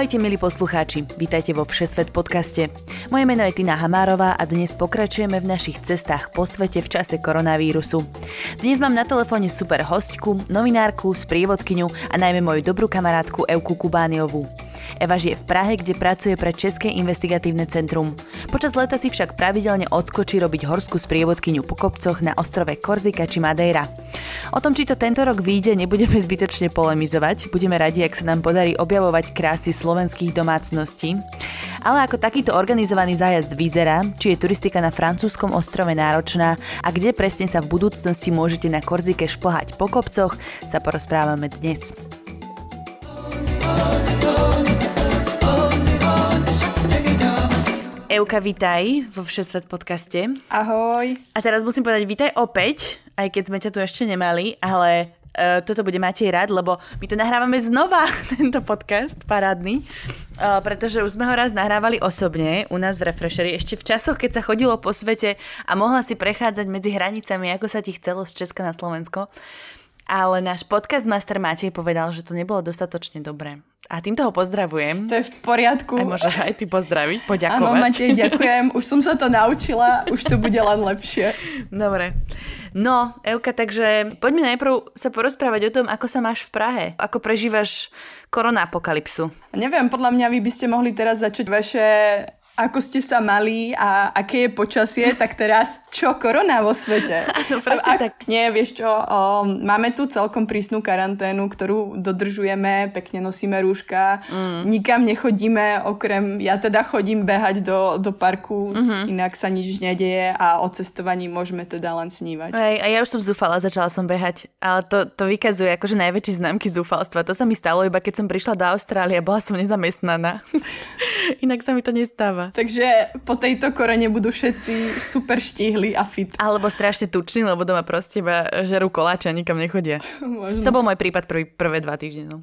Ahojte milí poslucháči, vítajte vo Všesvet podcaste. Moje meno je Tina Hamárová a dnes pokračujeme v našich cestách po svete v čase koronavírusu. Dnes mám na telefóne super hostku, novinárku, sprievodkyňu a najmä moju dobrú kamarátku Evku Kubániovú. Eva žije v Prahe, kde pracuje pre České investigatívne centrum. Počas leta si však pravidelne odskočí robiť horskú sprievodkyňu po kopcoch na ostrove Korzika či Madeira. O tom, či to tento rok vyjde, nebudeme zbytočne polemizovať. Budeme radi, ak sa nám podarí objavovať krásy slovenských domácností. Ale ako takýto organizovaný zájazd vyzerá, či je turistika na francúzskom ostrove náročná a kde presne sa v budúcnosti môžete na Korzike šplhať po kopcoch, sa porozprávame dnes. Euka, vitaj vo Všesvet podcaste. Ahoj. A teraz musím povedať, vitaj opäť, aj keď sme ťa tu ešte nemali, ale uh, toto bude Matej rád, lebo my to nahrávame znova, tento podcast parádny, uh, pretože už sme ho raz nahrávali osobne u nás v Refresheri, ešte v časoch, keď sa chodilo po svete a mohla si prechádzať medzi hranicami, ako sa ti chcelo z Česka na Slovensko. Ale náš podcast Master Matej povedal, že to nebolo dostatočne dobré. A týmto ho pozdravujem. To je v poriadku. Aj môžeš aj ty pozdraviť, poďakovať. Áno, Matej, ďakujem. Už som sa to naučila, už to bude len lepšie. Dobre. No, Euka, takže poďme najprv sa porozprávať o tom, ako sa máš v Prahe. Ako prežívaš koronapokalypsu. Neviem, podľa mňa vy by ste mohli teraz začať vaše ako ste sa mali a aké je počasie, tak teraz čo korona vo svete? Áno, presne tak. Nie, vieš čo, o, máme tu celkom prísnu karanténu, ktorú dodržujeme, pekne nosíme rúška, mm. nikam nechodíme, okrem, ja teda chodím behať do, do parku, mm-hmm. inak sa nič nedeje a o cestovaní môžeme teda len snívať. Hej, a ja už som zúfala, začala som behať, ale to, to vykazuje akože najväčšie známky zúfalstva. To sa mi stalo iba keď som prišla do Austrálie a bola som nezamestnaná. inak sa mi to nestáva. Takže po tejto korene budú všetci super štíhli a fit. Alebo strašne tuční, lebo doma proste iba žerú koláče a nikam nechodia. Možno. To bol môj prípad prvý, prvé dva týždne. No.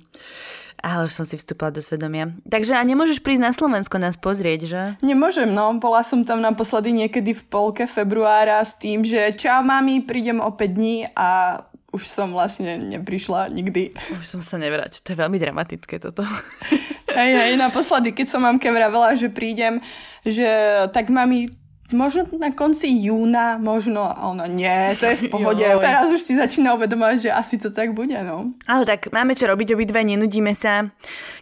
Ale už som si vstúpila do svedomia. Takže a nemôžeš prísť na Slovensko nás pozrieť, že? Nemôžem, no. Bola som tam naposledy niekedy v polke februára s tým, že čau mami, prídem o 5 dní a už som vlastne neprišla nikdy. Už som sa nevrať. To je veľmi dramatické toto. Hej, hej, naposledy, keď som mamke vravela, že prídem, že tak mami možno na konci júna, možno, a ona nie, to je v pohode. Jo. Teraz už si začína uvedomovať, že asi to tak bude, no. Ale tak máme čo robiť obidve, nenudíme sa.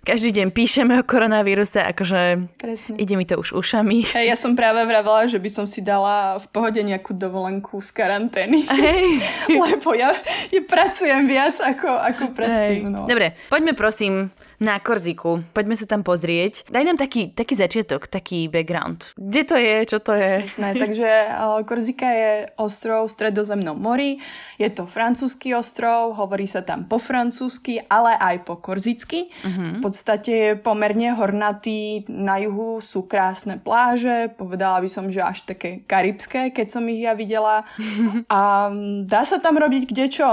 Každý deň píšeme o koronavíruse, akože Presne. ide mi to už ušami. Hey, ja som práve vravela, že by som si dala v pohode nejakú dovolenku z karantény. Hej. Lebo ja, ja pracujem viac ako, ako predtým. No. Dobre, poďme prosím na Korziku. Poďme sa tam pozrieť. Daj nám taký, taký začiatok, taký background. Kde to je, čo to je? Jasné, takže Korzika je ostrov v stredozemnom mori. Je to francúzsky ostrov, hovorí sa tam po francúzsky, ale aj po korzicky. Uh-huh. V podstate je pomerne hornatý. Na juhu sú krásne pláže, povedala by som, že až také karibské, keď som ich ja videla. A dá sa tam robiť kdečo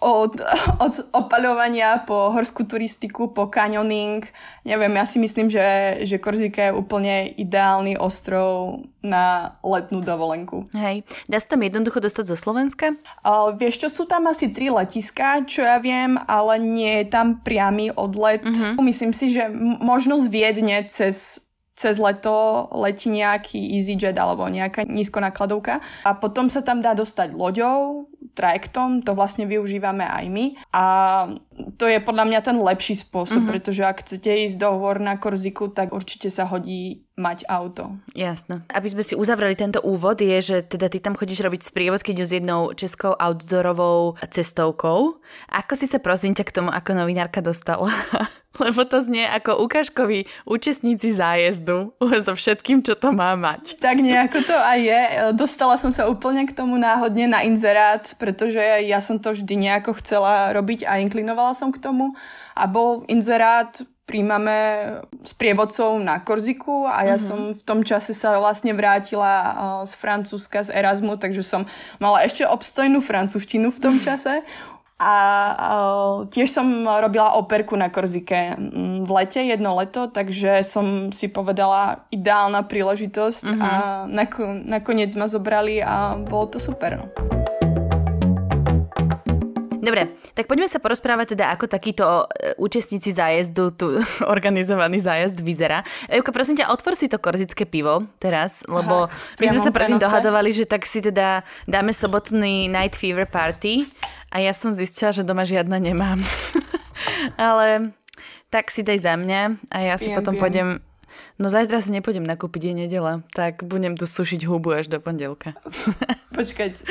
od, od opaľovania po horskú turistiku, po canyoning. Neviem, ja si myslím, že, že Korzika je úplne ideálny ostrov na letnú dovolenku. Hej, dá sa tam jednoducho dostať zo Slovenska? Uh, vieš čo, sú tam asi tri letiska, čo ja viem, ale nie je tam priamy odlet. Uh-huh. Myslím si, že možno z Viedne cez cez leto letí nejaký EasyJet alebo nejaká nízkonákladovka a potom sa tam dá dostať loďou, trajektom, to vlastne využívame aj my a to je podľa mňa ten lepší spôsob, mm-hmm. pretože ak chcete ísť do hôr na Korziku, tak určite sa hodí mať auto. Jasné. Aby sme si uzavreli tento úvod, je, že teda ty tam chodíš robiť sprievodkyňu s jednou českou outdoorovou cestovkou. Ako si sa prosím ťa k tomu ako novinárka dostala? Lebo to znie ako ukážkoví účastníci zájezdu so všetkým, čo to má mať. Tak nejako to aj je. Dostala som sa úplne k tomu náhodne na inzerát, pretože ja som to vždy nejako chcela robiť a inklinovala som k tomu. A bol inzerát príjmame s prievodcov na Korziku a ja mm-hmm. som v tom čase sa vlastne vrátila z Francúzska, z Erasmu, takže som mala ešte obstojnú francúzštinu v tom čase. A tiež som robila operku na Korzike v lete, jedno leto, takže som si povedala ideálna príležitosť mm-hmm. a nako- nakoniec ma zobrali a bolo to super. No. Dobre, tak poďme sa porozprávať teda, ako takýto e, účastníci zájezdu, tu organizovaný zájazd vyzerá. Euka, prosím ťa, otvor si to korzické pivo teraz, lebo Aha, my sme sa predtým dohadovali, že tak si teda dáme sobotný Night Fever Party a ja som zistila, že doma žiadna nemám. Ale tak si daj za mňa a ja si potom pijem. pôjdem No zajtra si nepôjdem nakúpiť, je nedela, tak budem tu sušiť hubu až do pondelka. Počkať,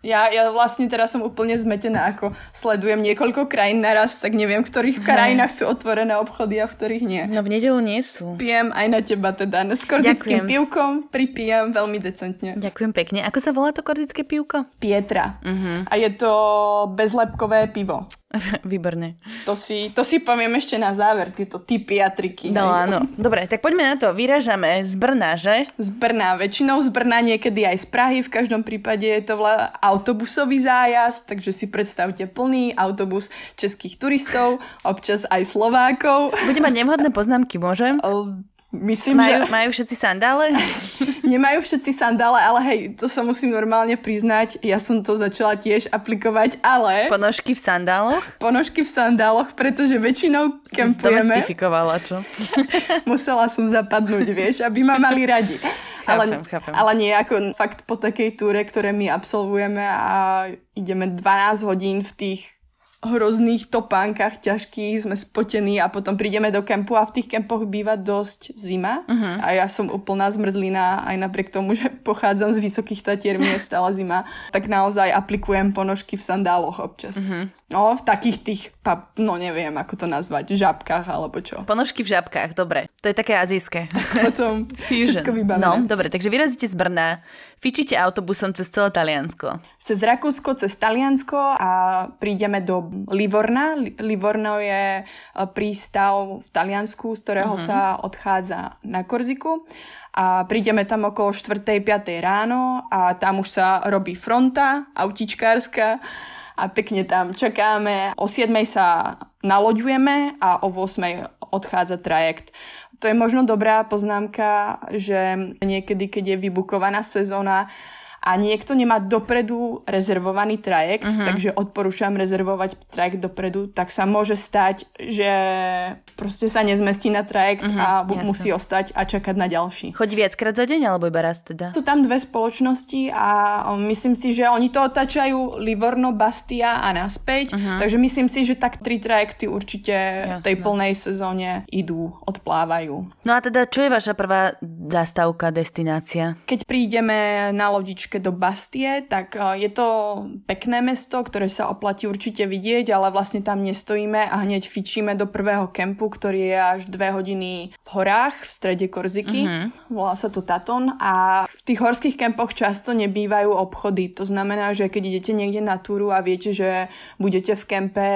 ja, ja vlastne teraz som úplne zmetená, ako sledujem niekoľko krajín naraz, tak neviem, v ktorých krajinách sú otvorené obchody a v ktorých nie. No v nedelu nie sú. Pijem aj na teba teda. S korzickým pivkom pripijam veľmi decentne. Ďakujem pekne. Ako sa volá to korzické pivko? Pietra. Uh-huh. A je to bezlepkové pivo. Výborne. To si, to si poviem ešte na záver, tieto typy a triky. No hej. áno. Dobre, tak poďme na to. Vyražame z Brna, že? Z Brna. Väčšinou z Brna, niekedy aj z Prahy. V každom prípade je to vla autobusový zájazd, takže si predstavte plný autobus českých turistov, občas aj Slovákov. Budem mať nevhodné poznámky, môžem? Myslím, majú, že... majú všetci sandále? Nemajú všetci sandále, ale hej, to sa musím normálne priznať. Ja som to začala tiež aplikovať, ale... Ponožky v sandáloch? Ponožky v sandáloch, pretože väčšinou kempujeme... Si čo? Musela som zapadnúť, vieš, aby ma mali radi. ale, chápem. ale nie ako fakt po takej túre, ktoré my absolvujeme a ideme 12 hodín v tých hrozných topánkach ťažkých, sme spotení a potom prídeme do kempu a v tých kempoch býva dosť zima uh-huh. a ja som úplná zmrzlina aj napriek tomu, že pochádzam z vysokých tatier, mi je stále zima, tak naozaj aplikujem ponožky v sandáloch občas. Uh-huh. No, v takých tých, no neviem, ako to nazvať, žabkách alebo čo. Ponožky v žabkách, dobre. To je také azijské. Potom Fusion. všetko vybavené. No, dobre, takže vyrazíte z Brna, fičíte autobusom cez celé Taliansko. Cez Rakúsko, cez Taliansko a prídeme do Livorna. Livorno je e, prístav v Taliansku, z ktorého uh-huh. sa odchádza na Korziku a prídeme tam okolo 4. 5. ráno a tam už sa robí fronta autičkárska a pekne tam čakáme. O 7 sa naloďujeme a o 8 odchádza trajekt. To je možno dobrá poznámka, že niekedy, keď je vybukovaná sezóna, a niekto nemá dopredu rezervovaný trajekt, uh-huh. takže odporúčam rezervovať trajekt dopredu, tak sa môže stať, že proste sa nezmestí na trajekt uh-huh, a jasne. musí ostať a čakať na ďalší. Chodí viackrát za deň alebo iba raz teda? Sú tam dve spoločnosti a myslím si, že oni to otáčajú Livorno, Bastia a naspäť, uh-huh. takže myslím si, že tak tri trajekty určite jasne. v tej plnej sezóne idú, odplávajú. No a teda, čo je vaša prvá zastávka, destinácia? Keď prídeme na lodičku kúsočke do Bastie, tak e, je to pekné mesto, ktoré sa oplatí určite vidieť, ale vlastne tam nestojíme a hneď fičíme do prvého kempu, ktorý je až dve hodiny v horách v strede Korziky. Mm-hmm. Volá sa to Taton a v tých horských kempoch často nebývajú obchody. To znamená, že keď idete niekde na túru a viete, že budete v kempe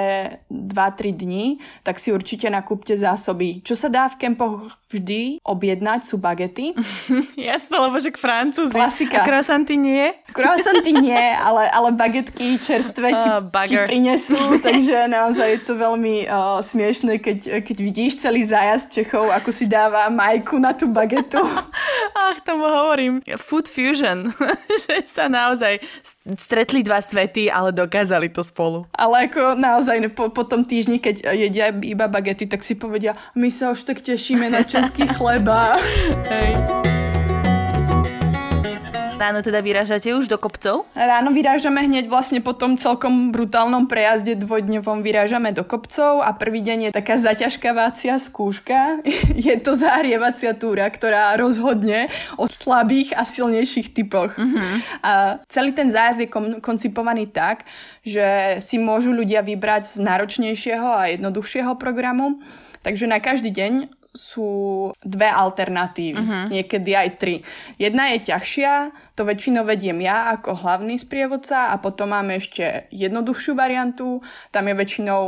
2-3 dní, tak si určite nakúpte zásoby. Čo sa dá v kempoch vždy objednať sú bagety. Jasne, lebo že k Francúzi. Klasika. A croissanty nie? Croissanty nie, ale, ale bagetky čerstvé ti, uh, ti prinesú, takže naozaj je to veľmi uh, smiešne, keď, keď vidíš celý zájazd Čechov, ako si dáva majku na tú bagetu. Ach, tomu hovorím. Food fusion. že sa naozaj stretli dva svety, ale dokázali to spolu. Ale ako naozaj po, po tom týždni, keď jedia iba bagety, tak si povedia, my sa už tak tešíme na český chleba. Hej. Ráno teda vyrážate už do kopcov? Ráno vyrážame hneď vlastne po tom celkom brutálnom prejazde dvojdňovom vyrážame do kopcov a prvý deň je taká zaťažkávacia skúška. je to zahrievacia túra, ktorá rozhodne o slabých a silnejších typoch. Mm-hmm. A celý ten zájazd je kom- koncipovaný tak, že si môžu ľudia vybrať z náročnejšieho a jednoduchšieho programu. Takže na každý deň sú dve alternatívy, uh-huh. niekedy aj tri. Jedna je ťažšia, to väčšinou vediem ja ako hlavný sprievodca a potom máme ešte jednoduchšiu variantu, tam je väčšinou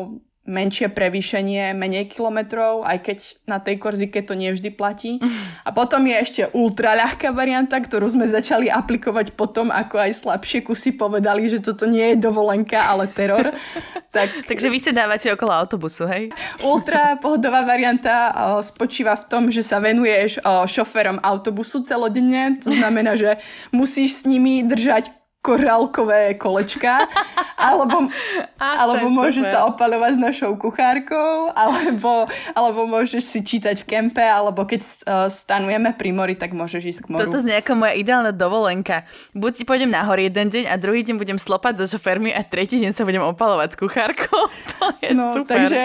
menšie prevýšenie, menej kilometrov, aj keď na tej Korzike to nie vždy platí. A potom je ešte ultra ľahká varianta, ktorú sme začali aplikovať potom, ako aj slabšie kusy povedali, že toto nie je dovolenka, ale teror. tak... Takže vy sa dávate okolo autobusu, hej? Ultra pohodová varianta spočíva v tom, že sa venuješ šoférom autobusu celodenne. To znamená, že musíš s nimi držať korálkové kolečka, alebo, Ach, alebo môžeš sa opalovať s našou kuchárkou, alebo, alebo môžeš si čítať v kempe, alebo keď uh, stanujeme pri mori, tak môžeš ísť k moru. Toto znie ako moja ideálna dovolenka. Buď si pôjdem nahor jeden deň a druhý deň budem slopať so šofermi a tretí deň sa budem opalovať s kuchárkou. To je no, super. Takže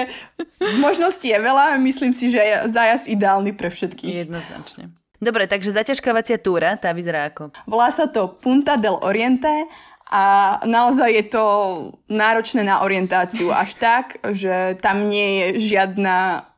možností je veľa, myslím si, že je zájazd ideálny pre všetkých. Jednoznačne. Dobre, takže zaťažkávacia túra, tá vyzerá ako? Volá sa to Punta del Oriente a naozaj je to náročné na orientáciu až tak, že tam nie je žiadna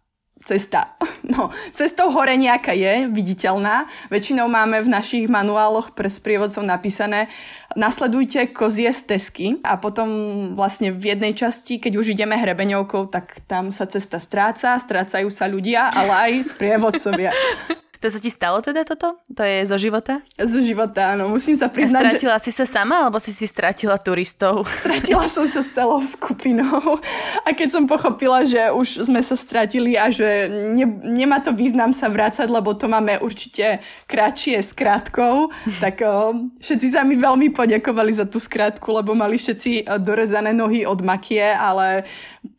cesta. No, cestou hore nejaká je, viditeľná. Väčšinou máme v našich manuáloch pre sprievodcov napísané nasledujte kozie stezky a potom vlastne v jednej časti, keď už ideme hrebeňovkou, tak tam sa cesta stráca, strácajú sa ľudia, ale aj sprievodcovia. To sa ti stalo teda toto? To je zo života? Zo života, áno. Musím sa priznať, a stratila že... si sa sama, alebo si si stratila turistov? Stratila som sa s celou skupinou. A keď som pochopila, že už sme sa stratili a že ne, nemá to význam sa vrácať, lebo to máme určite kratšie s krátkou, tak o, všetci sa mi veľmi poďakovali za tú skrátku, lebo mali všetci dorezané nohy od makie, ale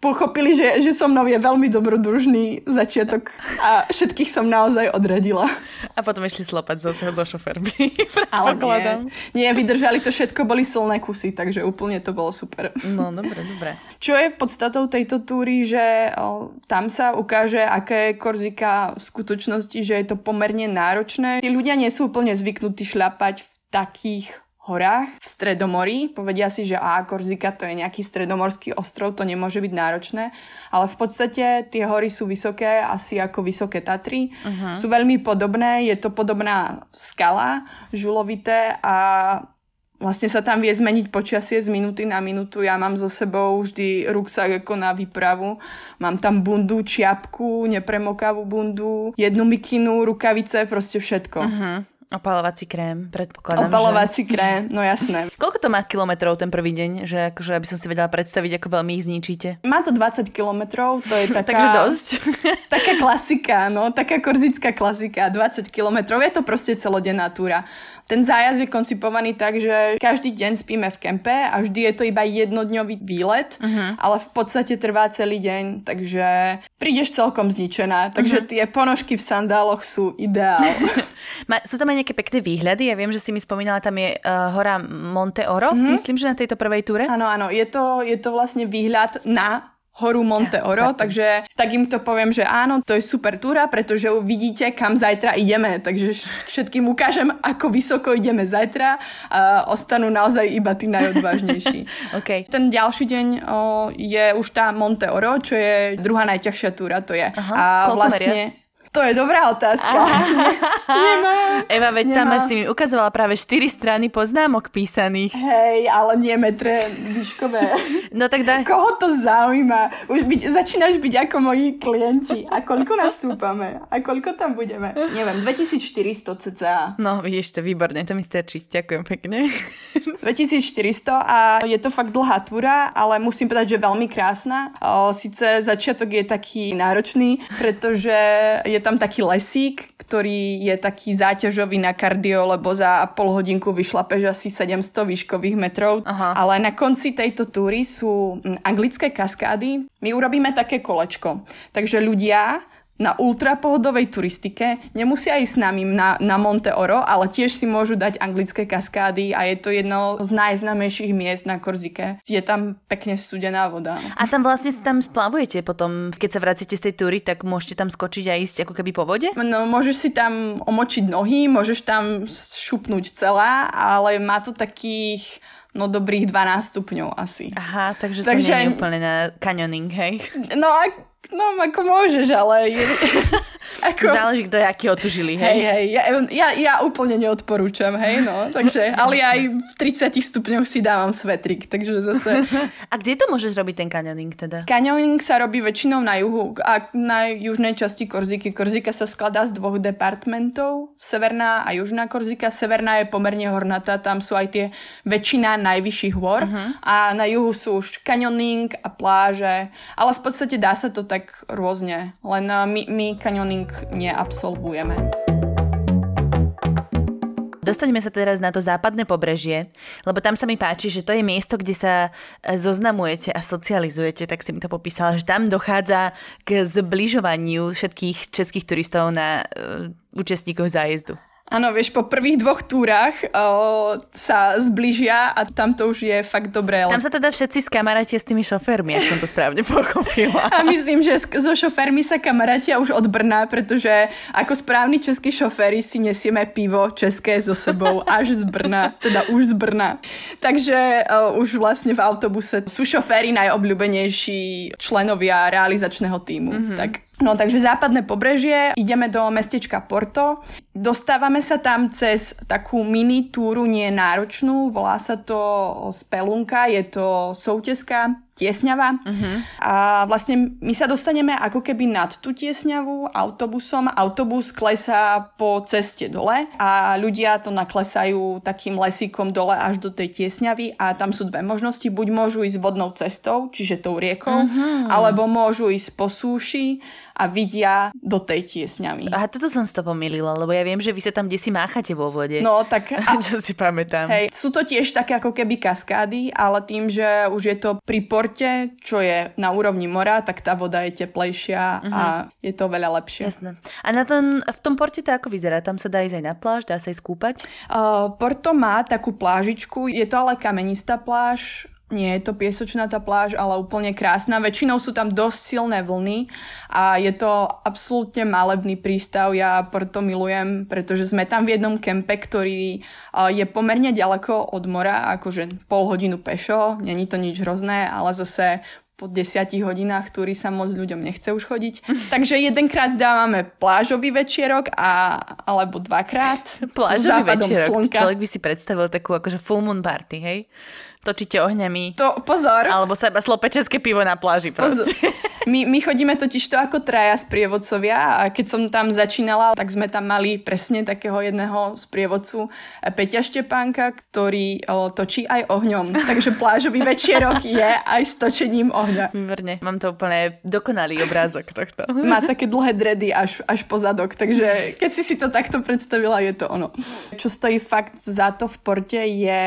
pochopili, že, že so mnou je veľmi dobrodružný začiatok a všetkých som naozaj odradila. A potom išli slopať zo, zo šofermi. Ale nie, nie, vydržali to všetko, boli silné kusy, takže úplne to bolo super. No, dobre, dobre. Čo je podstatou tejto túry, že o, tam sa ukáže, aké je Korzika v skutočnosti, že je to pomerne náročné. Tí ľudia nie sú úplne zvyknutí šľapať v takých horách v Stredomorí. Povedia si, že a Korzika to je nejaký stredomorský ostrov, to nemôže byť náročné, ale v podstate tie hory sú vysoké, asi ako vysoké Tatry. Uh-huh. Sú veľmi podobné, je to podobná skala, žulovité a vlastne sa tam vie zmeniť počasie z minúty na minútu. Ja mám so sebou vždy ruksak ako na výpravu. Mám tam bundu, čiapku, nepremokavú bundu, jednu mikinu, rukavice, proste všetko. Uh-huh. Opalovací krém, predpokladám. Opalovací že... krém, no jasné. Koľko to má kilometrov ten prvý deň, že akože, aby som si vedela predstaviť, ako veľmi ich zničíte? Má to 20 kilometrov, to je taká... Takže dosť. taká klasika, no, taká korzická klasika, 20 kilometrov, je to proste celodenná túra. Ten zájazd je koncipovaný tak, že každý deň spíme v kempe a vždy je to iba jednodňový výlet, uh-huh. ale v podstate trvá celý deň, takže prídeš celkom zničená, takže uh-huh. tie ponožky v sandáloch sú ideál. sú tam aj nejaké pekné výhľady. Ja viem, že si mi spomínala, tam je uh, hora Monte Oro, mm-hmm. myslím, že na tejto prvej túre. Áno, áno, je to, je to vlastne výhľad na horu Monte Oro, tak. takže tak im to poviem, že áno, to je super túra, pretože uvidíte, kam zajtra ideme, takže všetkým ukážem, ako vysoko ideme zajtra a ostanú naozaj iba tí najodvážnejší. okay. Ten ďalší deň o, je už tá Monte Oro, čo je druhá najťažšia túra, to je. Aha, a vlastne... Meria? To je dobrá otázka. Nemám. Eva, veď tam si mi ukazovala práve 4 strany poznámok písaných. Hej, ale nie metre výškové. No tak daj. Koho to zaujíma? Už byť, začínaš byť ako moji klienti. A koľko nastúpame? A koľko tam budeme? Neviem, 2400 cca. No, vidíš to, výborne, to mi stačí. Ďakujem pekne. 2400 a je to fakt dlhá túra, ale musím povedať, že veľmi krásna. O, síce začiatok je taký náročný, pretože je tam taký lesík, ktorý je taký záťažový na kardio, lebo za pol hodinku vyšlapeš asi 700 výškových metrov. Aha. Ale na konci tejto túry sú mm, anglické kaskády. My urobíme také kolečko. Takže ľudia na ultrapohodovej turistike nemusia ísť s nami na, na Monte Oro, ale tiež si môžu dať anglické kaskády a je to jedno z najznámejších miest na Korzike. Je tam pekne studená voda. A tam vlastne si tam splavujete potom, keď sa vracíte z tej túry, tak môžete tam skočiť a ísť ako keby po vode? No, môžeš si tam omočiť nohy, môžeš tam šupnúť celá, ale má to takých no dobrých 12 stupňov asi. Aha, takže to takže nie je úplne na canyoning, hej? No, No, ako môžeš, ale... Je... Ako... Záleží, kto je aký otužili, hej? Hej, hej, ja, ja, ja úplne neodporúčam, hej, no, takže, ale aj v 30 stupňoch si dávam svetrik, takže zase... A kde to môžeš robiť ten kanioning teda? Kanioning sa robí väčšinou na juhu a na južnej časti Korziky. Korzika sa skladá z dvoch departmentov, severná a južná Korzika. Severná je pomerne hornatá, tam sú aj tie väčšina najvyšších hôr uh-huh. a na juhu sú už kanioning a pláže, ale v podstate dá sa to tak rôzne, len my, my kanioning neabsolvujeme. Dostaňme sa teraz na to západné pobrežie, lebo tam sa mi páči, že to je miesto, kde sa e, zoznamujete a socializujete, tak si mi to popísala, že tam dochádza k zbližovaniu všetkých českých turistov na uh, účastníkov zájezdu. Áno, vieš, po prvých dvoch túrach o, sa zbližia a tam to už je fakt dobré. Tam sa teda všetci skamarátia s tými šoférmi, ak som to správne pochopila. A myslím, že so šoférmi sa kamarátia už od Brna, pretože ako správni českí šoféry si nesieme pivo české so sebou až z Brna, teda už z Brna. Takže o, už vlastne v autobuse sú šoféry najobľúbenejší členovia realizačného týmu. Mm-hmm. Tak No takže západné pobrežie, ideme do mestečka Porto. Dostávame sa tam cez takú mini túru, nie náročnú, volá sa to Spelunka, je to souteska tiesňava. Uh-huh. A vlastne my sa dostaneme ako keby nad tú tiesňavu autobusom. Autobus klesá po ceste dole a ľudia to naklesajú takým lesíkom dole až do tej tiesňavy a tam sú dve možnosti. Buď môžu ísť vodnou cestou, čiže tou riekou, uh-huh. alebo môžu ísť po súši a vidia do tej tiesňavy. A toto som si to pomýlila, lebo ja viem, že vy sa tam kde si máchate vo vode. No, tak... A, čo si pamätám. Hej, sú to tiež také ako keby kaskády, ale tým, že už je to pri porte, čo je na úrovni mora, tak tá voda je teplejšia uh-huh. a mhm. je to veľa lepšie. Jasné. A na tom, v tom porte to ako vyzerá? Tam sa dá ísť aj na pláž, dá sa ísť kúpať? Uh, Porto má takú plážičku, je to ale kamenistá pláž, nie je to piesočná tá pláž, ale úplne krásna. Väčšinou sú tam dosť silné vlny a je to absolútne malebný prístav. Ja Porto milujem, pretože sme tam v jednom kempe, ktorý je pomerne ďaleko od mora, akože pol hodinu pešo, není to nič hrozné, ale zase po desiatich hodinách túry sa moc ľuďom nechce už chodiť. Takže jedenkrát dávame plážový večierok a, alebo dvakrát. Plážový večierok. Slnka. Človek by si predstavil takú akože full moon party, hej? Točíte ohňami. To pozor. Alebo sa iba slope české pivo na pláži proste. My, my chodíme totiž to ako traja sprievodcovia a keď som tam začínala, tak sme tam mali presne takého jedného sprievodcu eh, Peťa Štepánka, ktorý o, točí aj ohňom. Takže plážový večierok je aj s točením ohňa. Výborne. Mám to úplne dokonalý obrázok tohto. Má také dlhé dredy až, až po zadok, takže keď si si to takto predstavila, je to ono. Čo stojí fakt za to v porte je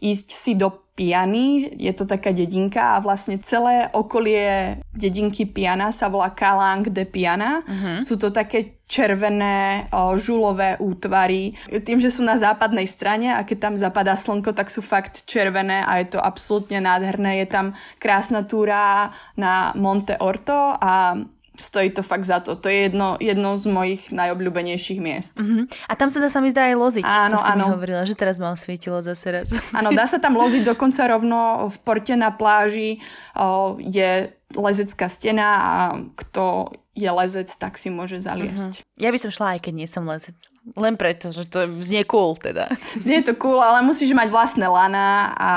ísť si do Piany, je to taká dedinka a vlastne celé okolie dedinky Piana sa volá Kalang de Piana. Uh-huh. Sú to také červené o, žulové útvary. Tým, že sú na západnej strane a keď tam zapadá slnko, tak sú fakt červené a je to absolútne nádherné. Je tam krásna túra na Monte Orto a stojí to fakt za to. To je jedno, jedno z mojich najobľúbenejších miest. Uh-huh. A tam sa dá sa mi zdá aj loziť. Áno, to si áno. mi hovorila, že teraz ma osvietilo zase raz. Áno, dá sa tam loziť dokonca rovno v porte na pláži. O, je lezecká stena a kto je lezec, tak si môže zaliesť. Uh-huh. Ja by som šla, aj keď nie som lezec. Len preto, že to znie cool teda. Znie to cool, ale musíš mať vlastné lana a,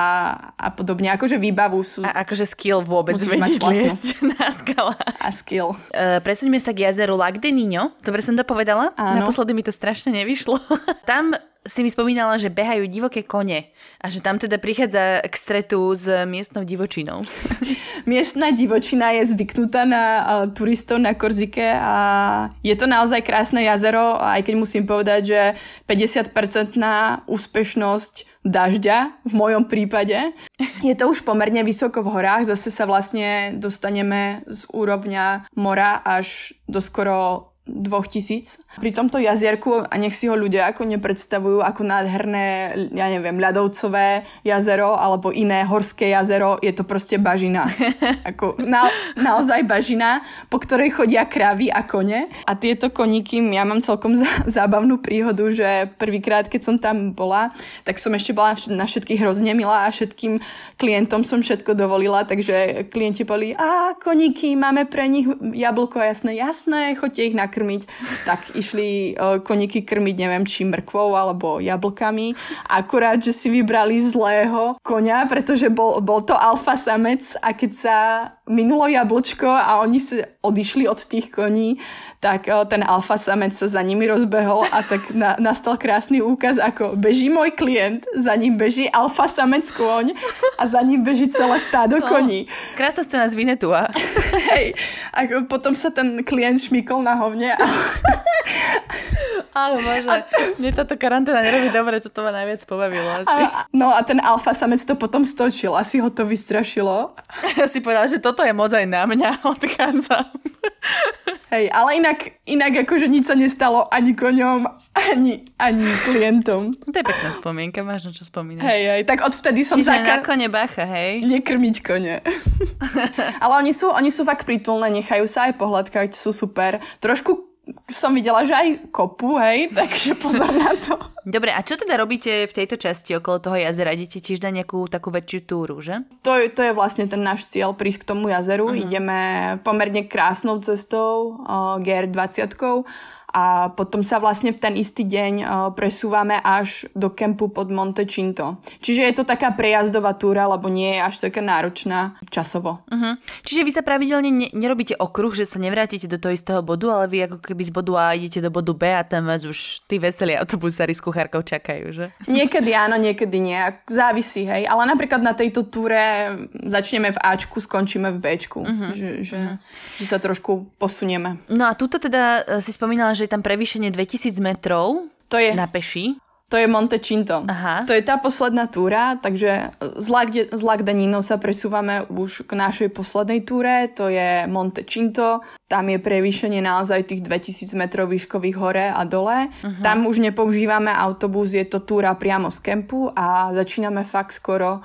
a podobne. Akože výbavu sú... A akože skill vôbec vedieť liesť na skala. A skill. Uh, presuňme sa k jazeru Lac de Nino. Dobre som to povedala? Áno. Naposledy mi to strašne nevyšlo. Tam si mi spomínala, že behajú divoké kone a že tam teda prichádza k stretu s miestnou divočinou. Miestna divočina je zvyknutá na uh, turistov na Korzike a je to naozaj krásne jazero, aj keď musím povedať, že 50% na úspešnosť dažďa v mojom prípade. Je to už pomerne vysoko v horách, zase sa vlastne dostaneme z úrovňa mora až do skoro 2000. Pri tomto jazierku, a nech si ho ľudia ako nepredstavujú ako nádherné, ja neviem, ľadovcové jazero alebo iné horské jazero, je to proste bažina. Ako na, naozaj bažina, po ktorej chodia kravy a kone. A tieto koníky, ja mám celkom zábavnú príhodu, že prvýkrát, keď som tam bola, tak som ešte bola na všetkých hrozne milá a všetkým klientom som všetko dovolila, takže klienti boli, a koníky, máme pre nich jablko, jasné, jasné, choďte ich na nakrmiť, tak išli uh, koníky krmiť, neviem, či mrkvou alebo jablkami. Akurát, že si vybrali zlého konia, pretože bol, bol to alfa samec a keď sa minulo jablčko a oni si odišli od tých koní, tak uh, ten alfa samec sa za nimi rozbehol a tak na, nastal krásny úkaz, ako beží môj klient, za ním beží alfa samec koň a za ním beží celé stádo no, koní. Krásna scéna z Vinetua. Hej, a potom sa ten klient šmykol na hovne. A... Ale bože, to... mne táto karanténa nerobí dobre, co to ma najviac pobavilo asi. A, no a ten alfa samec to potom stočil, asi ho to vystrašilo. Ja si povedal, že toto je moc aj na mňa, odchádzam. Hej, ale inak, inak akože nič sa nestalo ani koňom, ani, ani klientom. To je pekná spomienka, máš na čo spomínať. Hej, hej, tak odvtedy som Čiže zaka... na kone bacha, hej? Nekrmiť kone. ale oni sú, oni sú fakt prítulné, nechajú sa aj pohľadkať, sú super. Trošku som videla, že aj kopu, hej, takže pozor na to. Dobre, a čo teda robíte v tejto časti okolo toho jazera? Idete tiež na nejakú takú väčšiu túru, že? To, to je vlastne ten náš cieľ, prísť k tomu jazeru. Uh-huh. Ideme pomerne krásnou cestou, uh, GR20 a potom sa vlastne v ten istý deň uh, presúvame až do kempu pod Monte Cinto. Čiže je to taká prejazdová túra, lebo nie je až taká náročná časovo. Uh-huh. Čiže vy sa pravidelne ne- nerobíte okruh, že sa nevrátite do toho istého bodu, ale vy ako keby z bodu A idete do bodu B a tam vás už tí veselí autobusári s kuchárkou čakajú, že? Niekedy áno, niekedy nie. Závisí, hej. Ale napríklad na tejto túre začneme v Ačku, skončíme v Bčku. Uh-huh. Že, že, uh-huh. že sa trošku posunieme. No a tuto teda e, si spomínala, že je tam prevýšenie 2000 metrov to je, na peši. To je Monte Cinto. Aha. To je tá posledná túra, takže z, Lagde, z Lagdanino sa presúvame už k našej poslednej túre, to je Monte Cinto. Tam je prevýšenie naozaj tých 2000 metrov výškových hore a dole. Uh-huh. Tam už nepoužívame autobus, je to túra priamo z kempu a začíname fakt skoro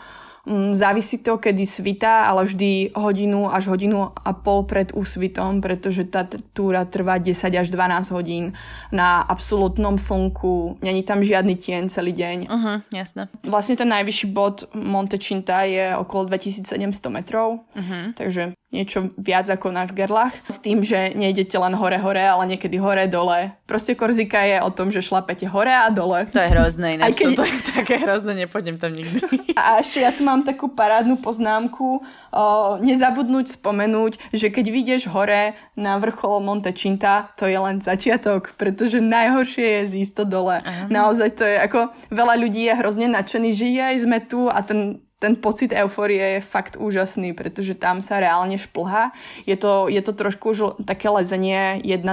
závisí to, kedy svita, ale vždy hodinu až hodinu a pol pred úsvitom, pretože tá túra trvá 10 až 12 hodín na absolútnom slnku. Není tam žiadny tieň celý deň. Uh-huh, jasné. Vlastne ten najvyšší bod Monte Cinta je okolo 2700 metrov, uh-huh. takže niečo viac ako náš Gerlach. S tým, že nejdete len hore-hore, ale niekedy hore-dole. Proste Korzika je o tom, že šlapete hore a dole. To je hrozné, ináč keď... to je také hrozné, nepôjdem tam nikdy. A ešte ja tu mám takú parádnu poznámku, o, nezabudnúť spomenúť, že keď vidieš hore na vrchol Monte Cinta, to je len začiatok, pretože najhoršie je zísť to dole. Aha. Naozaj to je ako, veľa ľudí je hrozne nadšený, že aj sme tu a ten ten pocit euforie je fakt úžasný, pretože tam sa reálne šplhá. Je to, je to trošku už také lezenie 1-2,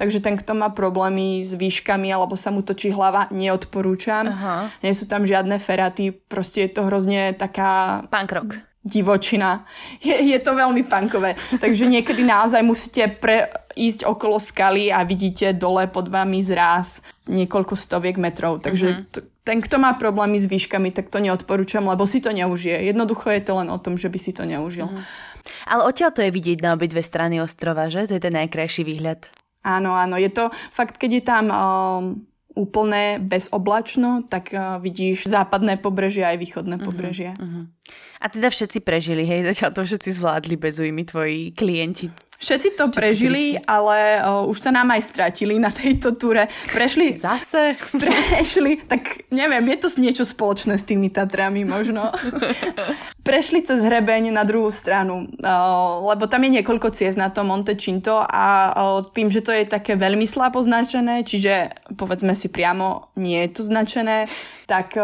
takže ten, kto má problémy s výškami alebo sa mu točí hlava, neodporúčam. Aha. Nie sú tam žiadne feraty, proste je to hrozne taká... Pankrok divočina. Je, je to veľmi punkové. Takže niekedy naozaj musíte pre, ísť okolo skaly a vidíte dole pod vami zráz niekoľko stoviek metrov. Takže uh-huh. t- ten, kto má problémy s výškami, tak to neodporúčam, lebo si to neužije. Jednoducho je to len o tom, že by si to neužil. Uh-huh. Ale odtiaľ to je vidieť na obidve strany ostrova, že? To je ten najkrajší výhľad. Áno, áno. Je to fakt, keď je tam... Um, úplné bezoblačno, tak uh, vidíš západné pobrežie aj východné uh-huh, pobrežie. Uh-huh. A teda všetci prežili, hej, zatiaľ to všetci zvládli bez újmy tvoji klienti. Všetci to prežili, ale o, už sa nám aj stratili na tejto túre. Prešli... Zase? Prešli, tak neviem, je to niečo spoločné s tými Tatrami možno. Prešli cez hrebeň na druhú stranu, lebo tam je niekoľko ciest na to Monte Cinto a tým, že to je také veľmi slabo značené, čiže povedzme si priamo, nie je to značené, tak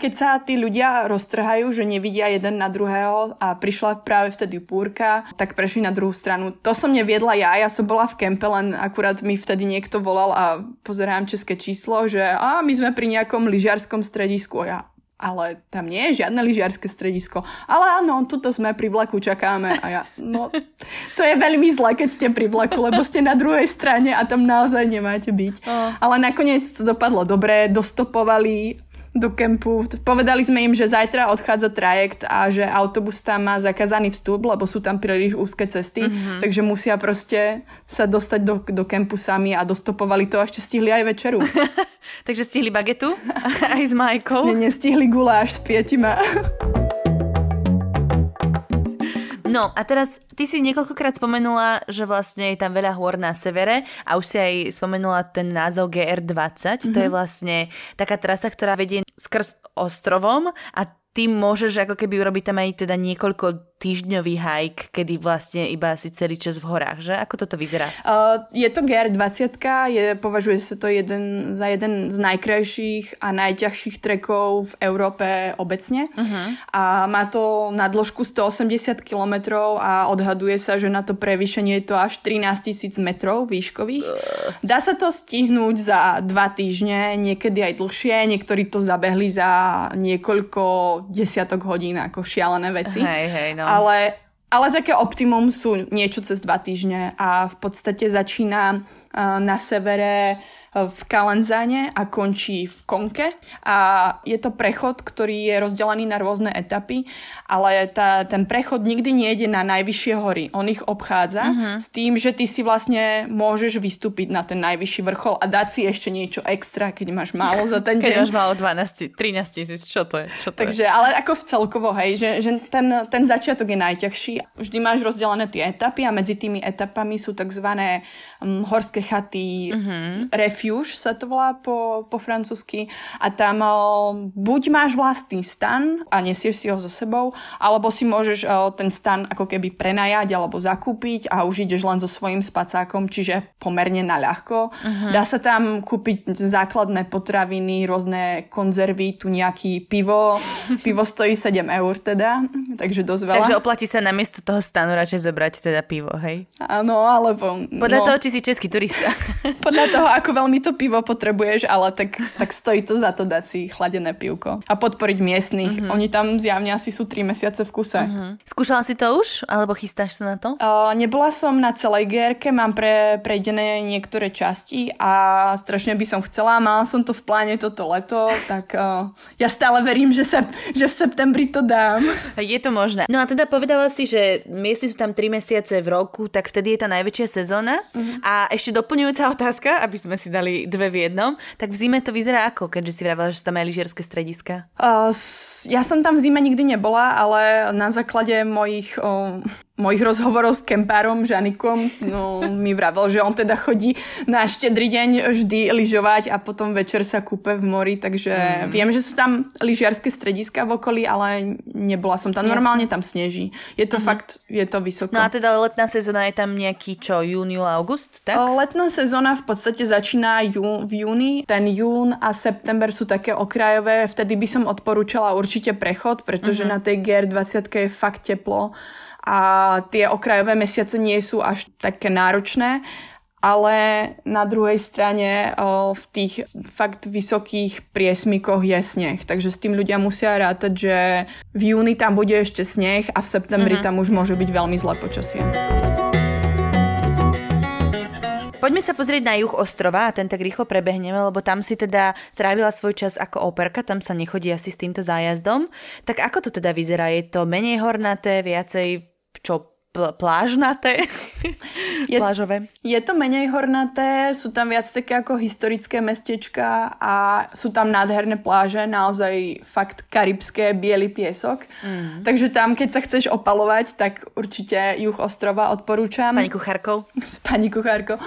keď sa tí ľudia roztrhajú, že nevidia jeden na druhého a prišla práve vtedy púrka, tak prešli na druhú stranu. To som neviedla ja, ja som bola v kempe, len akurát mi vtedy niekto volal a pozerám české číslo, že a my sme pri nejakom lyžiarskom stredisku. Ja, ale tam nie je žiadne lyžiarske stredisko. Ale áno, tuto sme pri vlaku, čakáme. A ja, no, to je veľmi zle, keď ste pri vlaku, lebo ste na druhej strane a tam naozaj nemáte byť. Oh. Ale nakoniec to dopadlo dobre, dostopovali do kempu. Povedali sme im, že zajtra odchádza trajekt a že autobus tam má zakázaný vstup, lebo sú tam príliš úzke cesty, mm-hmm. takže musia proste sa dostať do, do kempu sami a dostopovali to a ešte stihli aj večeru. takže stihli bagetu aj s Majkou? Nestihli guláš s pietima. No a teraz ty si niekoľkokrát spomenula, že vlastne je tam veľa hôr na severe a už si aj spomenula ten názov GR20. Mm-hmm. To je mhm. vlastne taká trasa, ktorá vedie skrz ostrovom a ty môžeš ako keby urobiť tam aj teda niekoľko týždňový hike, kedy vlastne iba si celý čas v horách, že? Ako toto vyzerá? Uh, je to GR20, je, považuje sa to jeden, za jeden z najkrajších a najťažších trekov v Európe obecne. Uh-huh. A má to na dĺžku 180 km a odhaduje sa, že na to prevýšenie je to až 13 tisíc metrov výškových. Uh. Dá sa to stihnúť za dva týždne, niekedy aj dlhšie, niektorí to zabehli za niekoľko desiatok hodín ako šialené veci. Hej, hej, no ale, ale také optimum sú niečo cez dva týždne a v podstate začína uh, na severe v Kalenzáne a končí v Konke. A je to prechod, ktorý je rozdelený na rôzne etapy, ale tá, ten prechod nikdy nejde na najvyššie hory. On ich obchádza uh-huh. s tým, že ty si vlastne môžeš vystúpiť na ten najvyšší vrchol a dať si ešte niečo extra, keď máš málo za ten deň. keď máš málo 12, 13 tisíc, čo to je? Čo to Takže, je? ale ako v celkovo, hej, že, že ten, ten začiatok je najťažší. Vždy máš rozdelené tie etapy a medzi tými etapami sú tzv. Um, horské chaty, uh-huh. Refuge sa to volá po, po francúzsky a tam o, buď máš vlastný stan a nesieš si ho so sebou, alebo si môžeš o, ten stan ako keby prenajať alebo zakúpiť a už ideš len so svojím spacákom, čiže pomerne na ľahko. Uh-huh. Dá sa tam kúpiť základné potraviny, rôzne konzervy, tu nejaký pivo. Pivo stojí 7 eur teda, takže dosť veľa. Takže oplatí sa namiesto toho stanu radšej zobrať teda pivo, hej? Áno, alebo... Podľa no, toho, či si český turista. Podľa toho, ako veľmi to pivo potrebuješ, ale tak, tak stojí to za to dať si chladené pivko a podporiť miestnych. Uh-huh. Oni tam zjavne asi sú 3 mesiace v kuse. Uh-huh. Skúšala si to už? Alebo chystáš sa na to? Uh, nebola som na celej gérke, mám pre, prejdené niektoré časti a strašne by som chcela. Mala som to v pláne toto leto, tak uh, ja stále verím, že, sa, že v septembri to dám. Je to možné. No a teda povedala si, že miestni sú tam 3 mesiace v roku, tak vtedy je tá najväčšia sezóna. Uh-huh. A ešte doplňujúca otázka, aby sme si dali dve v jednom. Tak v zime to vyzerá ako, keďže si vravela, že tam aj lyžiarske strediska? Uh, ja som tam v zime nikdy nebola, ale na základe mojich uh, mojich rozhovorov s kempárom Žanikom no, mi vravel, že on teda chodí na štedrý deň vždy lyžovať a potom večer sa kúpe v mori, takže mm. viem, že sú tam lyžiarske strediska v okolí, ale nebola som tam. Normálne tam sneží. Je to mm fakt, je to vysoko. No a teda letná sezóna je tam nejaký čo, jún, júl, august, tak? Letná sezóna v podstate začína jú, v júni. Ten jún a september sú také okrajové. Vtedy by som odporúčala určite prechod, pretože mm-hmm. na tej GR20 je fakt teplo a tie okrajové mesiace nie sú až také náročné, ale na druhej strane v tých fakt vysokých priesmikoch je sneh. Takže s tým ľudia musia rátať, že v júni tam bude ešte sneh a v septembri mm-hmm. tam už môže byť veľmi zlé počasie. Poďme sa pozrieť na juh ostrova a ten tak rýchlo prebehneme, lebo tam si teda trávila svoj čas ako operka, tam sa nechodí asi s týmto zájazdom. Tak ako to teda vyzerá? Je to menej hornaté, viacej čo pl- plážnaté, je, plážové. Je to menej hornaté, sú tam viac také ako historické mestečka a sú tam nádherné pláže, naozaj fakt karibské, biely piesok. Mm. Takže tam, keď sa chceš opalovať, tak určite juh ostrova odporúčam. S pani kuchárkou. S pani kuchárkou.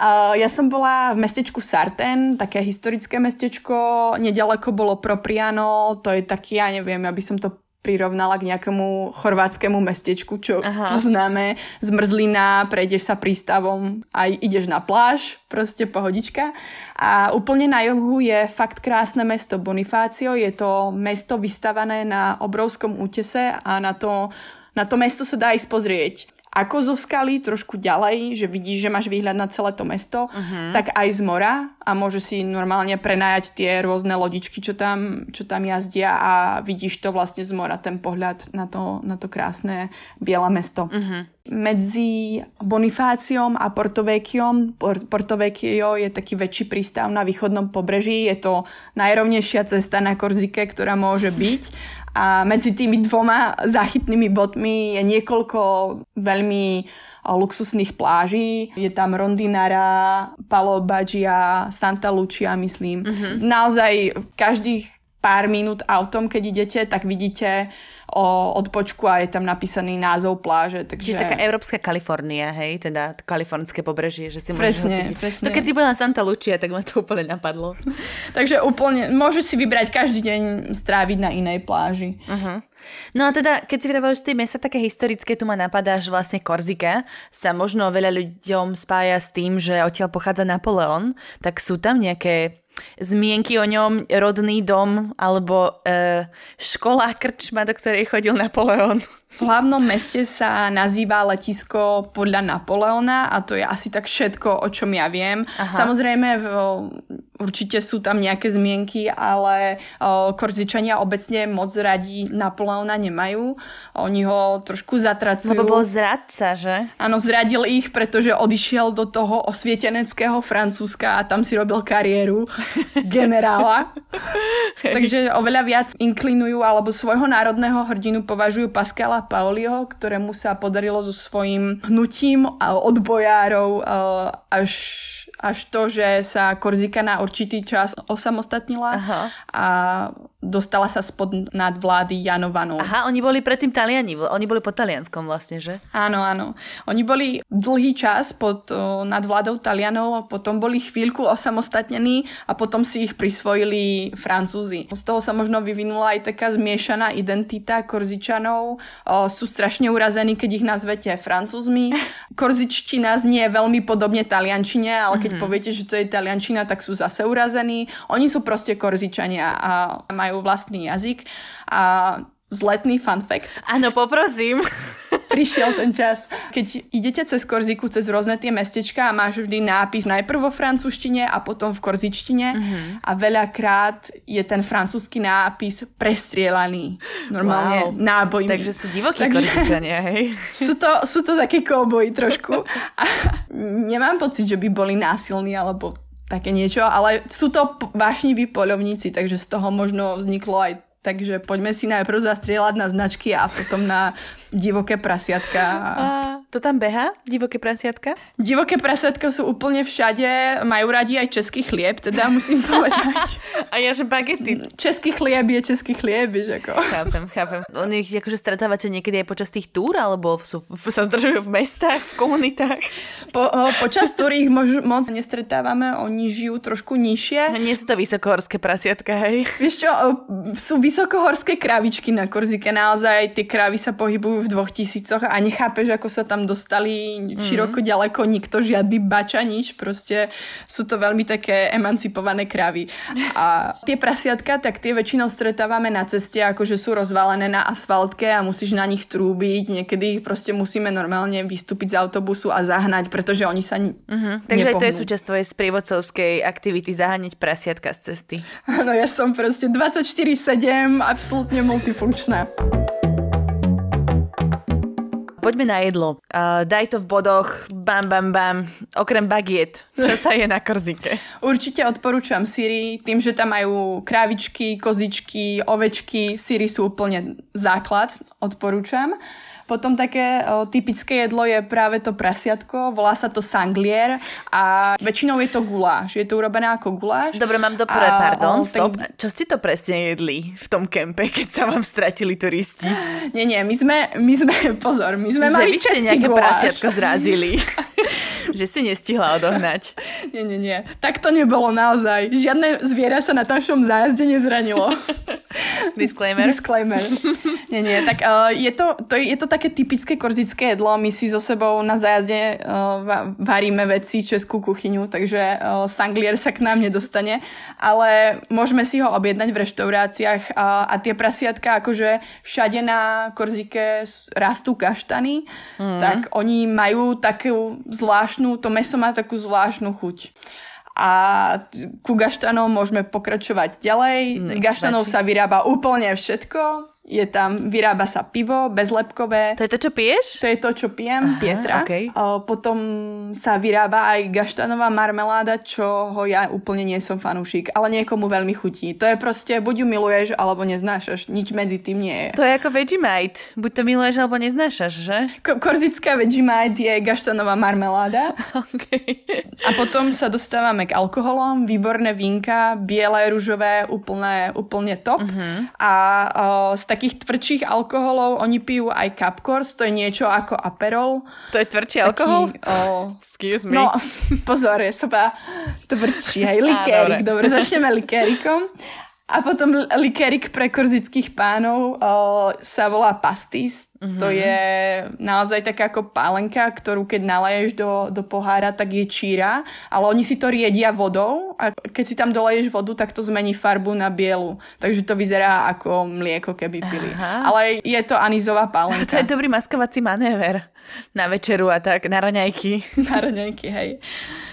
Uh, ja som bola v mestečku Sarten, také historické mestečko, nedaleko bolo Propriano, to je taký, ja neviem, aby som to prirovnala k nejakému chorvátskemu mestečku, čo Aha. poznáme. Zmrzlina, prejdeš sa prístavom a ideš na pláž, proste pohodička. A úplne na juhu je fakt krásne mesto Bonifácio. Je to mesto vystavané na obrovskom útese a na to, na to mesto sa dá ísť pozrieť ako zo skaly, trošku ďalej, že vidíš, že máš výhľad na celé to mesto, uh-huh. tak aj z mora a môžeš si normálne prenajať tie rôzne lodičky, čo tam, čo tam jazdia a vidíš to vlastne z mora, ten pohľad na to, na to krásne biele mesto. Uh-huh. Medzi Bonifáciom a Portovecchiom, Portovecchio je taký väčší prístav na východnom pobreží, je to najrovnejšia cesta na Korzike, ktorá môže byť a medzi tými dvoma záchytnými bodmi je niekoľko veľmi luxusných pláží. Je tam Rondinara, Palo Bagia, Santa Lucia, myslím. Mm-hmm. Naozaj každých pár minút autom, keď idete, tak vidíte o odpočku a je tam napísaný názov pláže. Takže... Čiže taká európska Kalifornia, hej, teda kalifornské pobrežie, že si presne, môžeš... Presne. To keď si bola na Santa Lucia, tak ma to úplne napadlo. takže úplne, môžeš si vybrať každý deň stráviť na inej pláži. Uh-huh. No a teda, keď si vravela, že tie mesta také historické, tu ma napadá, že vlastne Korzika sa možno veľa ľuďom spája s tým, že odtiaľ pochádza Napoleon, tak sú tam nejaké zmienky o ňom, rodný dom alebo e, škola krčma, do ktorej chodil Napoleon. V hlavnom meste sa nazýva letisko podľa Napoleona a to je asi tak všetko, o čom ja viem. Aha. Samozrejme, v, určite sú tam nejaké zmienky, ale o, Korzičania obecne moc radi Napoleona nemajú. Oni ho trošku zatracujú. Lebo bol zradca, že? Áno, zradil ich, pretože odišiel do toho osvieteneckého Francúzska a tam si robil kariéru generála. Takže oveľa viac inklinujú alebo svojho národného hrdinu považujú Pascala Pauliho, ktorému sa podarilo so svojím hnutím odbojárov až až to, že sa Korzika na určitý čas osamostatnila Aha. a dostala sa spod nadvlády Janovanov. Aha, oni boli predtým Taliani, oni boli pod Talianskom vlastne, že? Áno, áno. Oni boli dlhý čas pod o, nadvládou Talianov, potom boli chvíľku osamostatnení a potom si ich prisvojili Francúzi. Z toho sa možno vyvinula aj taká zmiešaná identita Korzičanov. O, sú strašne urazení, keď ich nazvete Francúzmi. Korzičtina znie veľmi podobne Taliančine, ale keď mm-hmm. poviete, že to je Taliančina, tak sú zase urazení. Oni sú proste Korzičania a majú vlastný jazyk a zletný fun fact. Áno, poprosím. Prišiel ten čas, keď idete cez Korziku, cez rôzne tie mestečka a máš vždy nápis najprv vo francúzštine a potom v korzičtine uh-huh. a veľakrát je ten francúzsky nápis prestrielaný. Normálne wow. nábojmi. Takže sú divokí Takže, korzičania, hej? Sú to, sú to také kouboji trošku. A nemám pocit, že by boli násilní alebo také niečo, ale sú to vášniví poľovníci, takže z toho možno vzniklo aj Takže poďme si najprv zastrieľať na značky a potom na divoké prasiatka. A to tam beha, divoké prasiatka? Divoké prasiatka sú úplne všade, majú radi aj český chlieb, teda musím povedať. a ja, že bagety. Český chlieb je český chlieb, vieš ako. Chápem, chápem. Oni ich akože stretávate niekedy aj počas tých túr, alebo sú, sa zdržujú v mestách, v komunitách? Po, o, počas túry ich mož, moc nestretávame, oni žijú trošku nižšie. Nie sú to vysokohorské prasiatka, hej? Vieš čo, sú vysokohorské kravičky na Korzike. Naozaj tie kravy sa pohybujú v dvoch tisícoch a nechápeš, ako sa tam dostali mm. široko ďaleko, nikto, žiadny bača, nič. Proste sú to veľmi také emancipované kravy. A tie prasiatka, tak tie väčšinou stretávame na ceste, akože sú rozvalené na asfaltke a musíš na nich trúbiť. Niekedy ich proste musíme normálne vystúpiť z autobusu a zahnať, pretože oni sa mm-hmm. Takže to je súčasť tvojej sprievodcovskej aktivity zaháňať prasiatka z cesty. Áno, ja som proste 24-7 neviem, absolútne multifunkčná. Poďme na jedlo. Uh, daj to v bodoch, bam, bam, bam. Okrem bagiet, čo sa je na Korzike? Určite odporúčam syry, tým, že tam majú krávičky, kozičky, ovečky. Syry sú úplne základ, odporúčam. Potom také o, typické jedlo je práve to prasiatko, volá sa to sanglier a väčšinou je to guláš. Je to urobené ako guláš. Dobre, mám dobre, pardon, o, stop. Ten... Čo ste to presne jedli v tom kempe, keď sa vám stratili turisti? Nie, nie, my sme, my sme, pozor, my sme že mali vy ste nejaké guláš. prasiatko zrazili. že si nestihla odohnať. nie, nie, nie. Tak to nebolo naozaj. Žiadne zviera sa na našom zájazde nezranilo. Disclaimer. Disclaimer. Nie, nie. Tak uh, je, to, to, je to také typické korzické jedlo. My si so sebou na zájazde uh, varíme veci, českú kuchyňu, takže uh, sanglier sa k nám nedostane. Ale môžeme si ho objednať v reštauráciách uh, a tie prasiatka, akože všade na Korzike rastú kaštany, mm. tak oni majú takú zvláštnu to meso má takú zvláštnu chuť. A ku gaštanom môžeme pokračovať ďalej. Nech S gaštanou sa vyrába úplne všetko. Je tam, vyrába sa pivo bezlepkové. To je to, čo piješ? To je to, čo pijem, Aha, Pietra. Okay. O, potom sa vyrába aj gaštanová marmeláda, čo ho ja úplne nie som fanúšik, ale niekomu veľmi chutí. To je proste, buď ju miluješ, alebo neznášaš. Nič medzi tým nie je. To je ako Vegemite. Buď to miluješ, alebo neznášaš, že? Ko- korzická Vegemite je gaštanová marmeláda. Okay. A potom sa dostávame k alkoholom, výborné vínka, biele, ružové, úplne, úplne top. Uh-huh. A o, z takých tvrdších alkoholov oni pijú aj Capcors, to je niečo ako Aperol. To je tvrdší alkohol? O, Excuse me. No, pozor, je soba tvrdší, hej, likérik. dobre. dobre, začneme likérikom. A potom likérik pre korzických pánov o, sa volá pastis. Mm-hmm. To je naozaj taká ako pálenka, ktorú keď naleješ do, do pohára, tak je číra. Ale oni si to riedia vodou a keď si tam doleješ vodu, tak to zmení farbu na bielu. Takže to vyzerá ako mlieko, keby pili. Aha. Ale je to anizová pálenka. To je dobrý maskovací manéver na večeru a tak, na raňajky. Na raňajky, hej.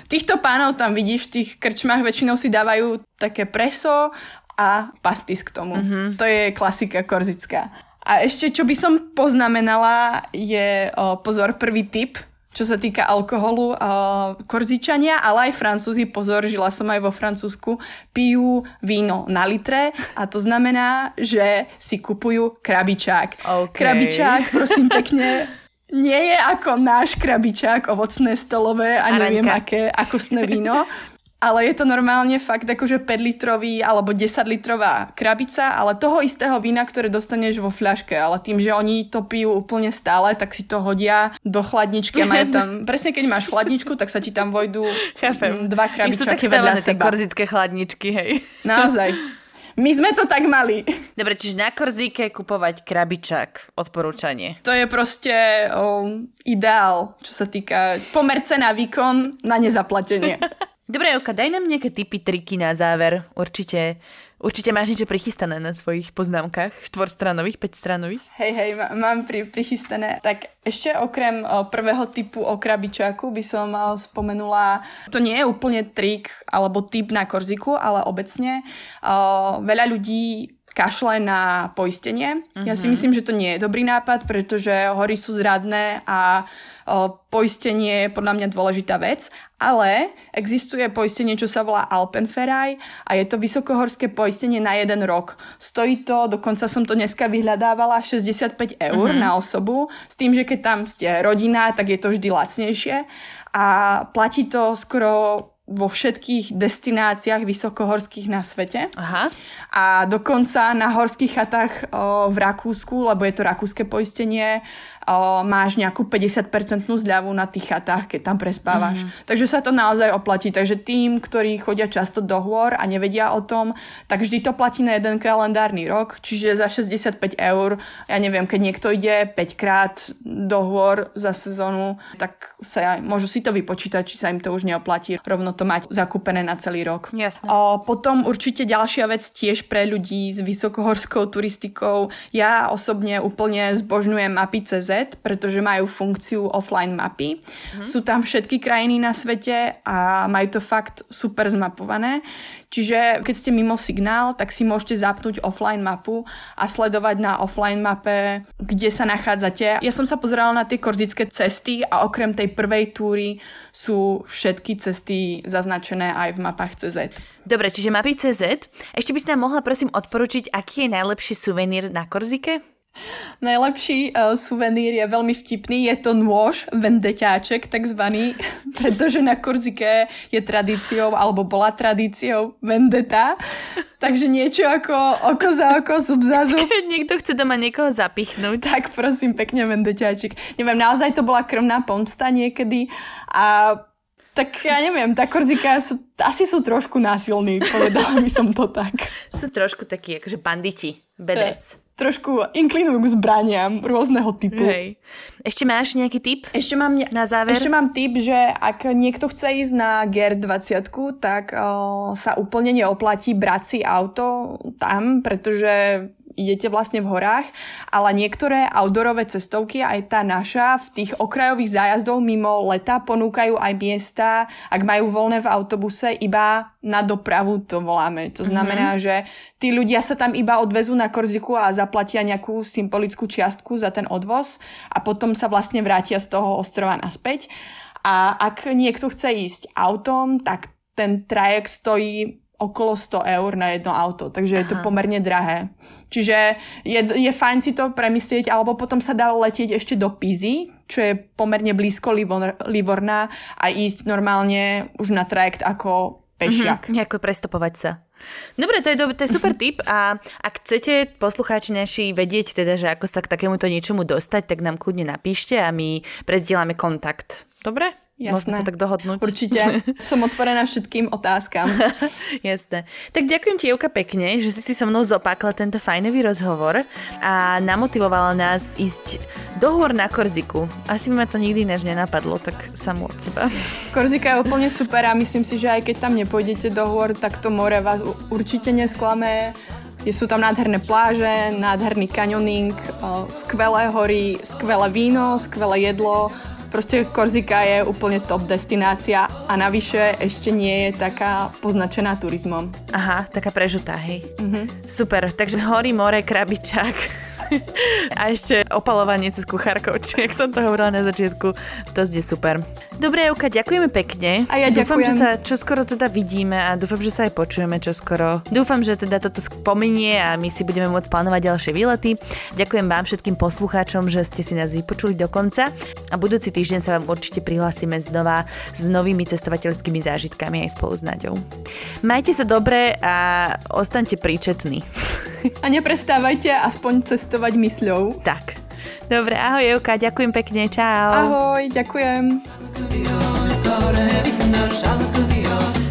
Týchto pánov tam vidíš, v tých krčmách väčšinou si dávajú také preso a pastis k tomu. Mm-hmm. To je klasika korzická. A ešte, čo by som poznamenala, je o, pozor, prvý tip, čo sa týka alkoholu. O, korzičania, ale aj francúzi, pozor, žila som aj vo Francúzsku, pijú víno na litre a to znamená, že si kupujú krabičák. Okay. Krabičák, prosím pekne, nie je ako náš krabičák, ovocné, stolové a neviem aké akostné víno ale je to normálne fakt akože 5 litrový alebo 10 litrová krabica, ale toho istého vína, ktoré dostaneš vo fľaške, ale tým, že oni to pijú úplne stále, tak si to hodia do chladničky a majú tam, presne keď máš chladničku, tak sa ti tam vojdu Chápem. dva krabičaky vedľa seba. korzické chladničky, hej. Naozaj. My sme to tak mali. Dobre, čiže na Korzíke kupovať krabičák, odporúčanie. To je proste o, ideál, čo sa týka pomer cena výkon na nezaplatenie. Dobre, Oka, daj nám nejaké typy, triky na záver. Určite, určite máš niečo prichystané na svojich poznámkach, štvorstranových, päťstranových. Hej, hej, mám pri, prichystané. Tak ešte okrem prvého typu o krabičáku by som spomenula, to nie je úplne trik alebo typ na Korziku, ale obecne veľa ľudí kašle na poistenie. Mm-hmm. Ja si mhm. myslím, že to nie je dobrý nápad, pretože hory sú zradné a poistenie je podľa mňa dôležitá vec, ale existuje poistenie, čo sa volá Alpenferaj a je to vysokohorské poistenie na jeden rok. Stojí to, dokonca som to dneska vyhľadávala, 65 eur mm-hmm. na osobu, s tým, že keď tam ste rodina, tak je to vždy lacnejšie a platí to skoro vo všetkých destináciách vysokohorských na svete. Aha. A dokonca na horských chatách o, v Rakúsku, lebo je to rakúske poistenie, o, máš nejakú 50% zľavu na tých chatách, keď tam prespávaš. Mm. Takže sa to naozaj oplatí. Takže tým, ktorí chodia často do hôr a nevedia o tom, tak vždy to platí na jeden kalendárny rok. Čiže za 65 eur, ja neviem, keď niekto ide 5 krát do hôr za sezónu, tak sa môžu si to vypočítať, či sa im to už neoplatí rovno to mať zakúpené na celý rok. Jasne. O, potom určite ďalšia vec tiež pre ľudí s vysokohorskou turistikou. Ja osobne úplne zbožňujem mapy CZ, pretože majú funkciu offline mapy. Mm. Sú tam všetky krajiny na svete a majú to fakt super zmapované. Čiže keď ste mimo signál, tak si môžete zapnúť offline mapu a sledovať na offline mape, kde sa nachádzate. Ja som sa pozerala na tie korzické cesty a okrem tej prvej túry sú všetky cesty zaznačené aj v mapách CZ. Dobre, čiže mapy CZ. Ešte by si nám mohla prosím odporučiť, aký je najlepší suvenír na Korzike? Najlepší uh, suvenír je veľmi vtipný, je to nôž, vendeťáček takzvaný, pretože na Korzike je tradíciou, alebo bola tradíciou vendeta, takže niečo ako oko za oko, zub za zub. Keď niekto chce doma niekoho zapichnúť. Tak prosím, pekne vendeťáček. Neviem, naozaj to bola krvná pomsta niekedy a tak ja neviem, tá Korzika sú, asi sú trošku násilní, povedala by som to tak. Sú trošku takí, akože banditi, bedes trošku inklinujú k zbraniam rôzneho typu. Hej. Ešte máš nejaký tip? Ešte mám, ne- na záver? Ešte mám tip, že ak niekto chce ísť na GR20, tak uh, sa úplne neoplatí brať si auto tam, pretože idete vlastne v horách, ale niektoré outdoorové cestovky, aj tá naša, v tých okrajových zájazdov mimo leta ponúkajú aj miesta, ak majú voľné v autobuse, iba na dopravu to voláme. To znamená, mm-hmm. že tí ľudia sa tam iba odvezú na Korziku a zaplatia nejakú symbolickú čiastku za ten odvoz a potom sa vlastne vrátia z toho ostrova naspäť. A ak niekto chce ísť autom, tak ten trajekt stojí okolo 100 eur na jedno auto, takže Aha. je to pomerne drahé. Čiže je, je fajn si to premyslieť, alebo potom sa dá letieť ešte do Pizy, čo je pomerne blízko Livor, Livorná a ísť normálne už na trajekt ako pešiak. Mm-hmm, nejako prestopovať sa. Dobre, to je, to je super tip a ak chcete poslucháči naši vedieť teda, že ako sa k takémuto niečomu dostať, tak nám kľudne napíšte a my prezdielame kontakt. Dobre? Jasné. Môžeme sa tak dohodnúť. Určite. Som otvorená všetkým otázkam. Jasné. Tak ďakujem ti, Jevka, pekne, že si si so mnou zopákla tento fajnový rozhovor a namotivovala nás ísť do hôr na Korziku. Asi mi ma to nikdy než nenapadlo, tak samú od seba. Korzika je úplne super a myslím si, že aj keď tam nepôjdete do hôr, tak to more vás určite nesklame. Sú tam nádherné pláže, nádherný kanioning, skvelé hory, skvelé víno, skvelé jedlo Proste Korzika je úplne top destinácia a navyše ešte nie je taká poznačená turizmom. Aha, taká prežutá, hej. Uh-huh. Super, takže hory, more, krabičák. A ešte opalovanie sa s kuchárkou, či jak som to hovorila na začiatku, to je super. Dobre, Euka, ďakujeme pekne. A ja dúfam, ďakujem. že sa čoskoro teda vidíme a dúfam, že sa aj počujeme čoskoro. Dúfam, že teda toto spominie a my si budeme môcť plánovať ďalšie výlety. Ďakujem vám všetkým poslucháčom, že ste si nás vypočuli do konca a budúci týždeň sa vám určite prihlásime znova s novými cestovateľskými zážitkami aj spolu s Naďou. Majte sa dobre a ostaňte príčetní. A neprestávajte aspoň cestovať reflektovať mysľou. Tak. Dobre, ahoj Euka, ďakujem pekne, čau. Ahoj, ďakujem.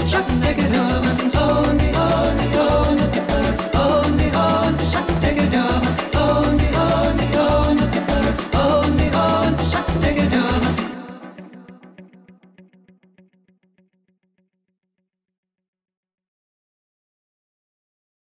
Şarkı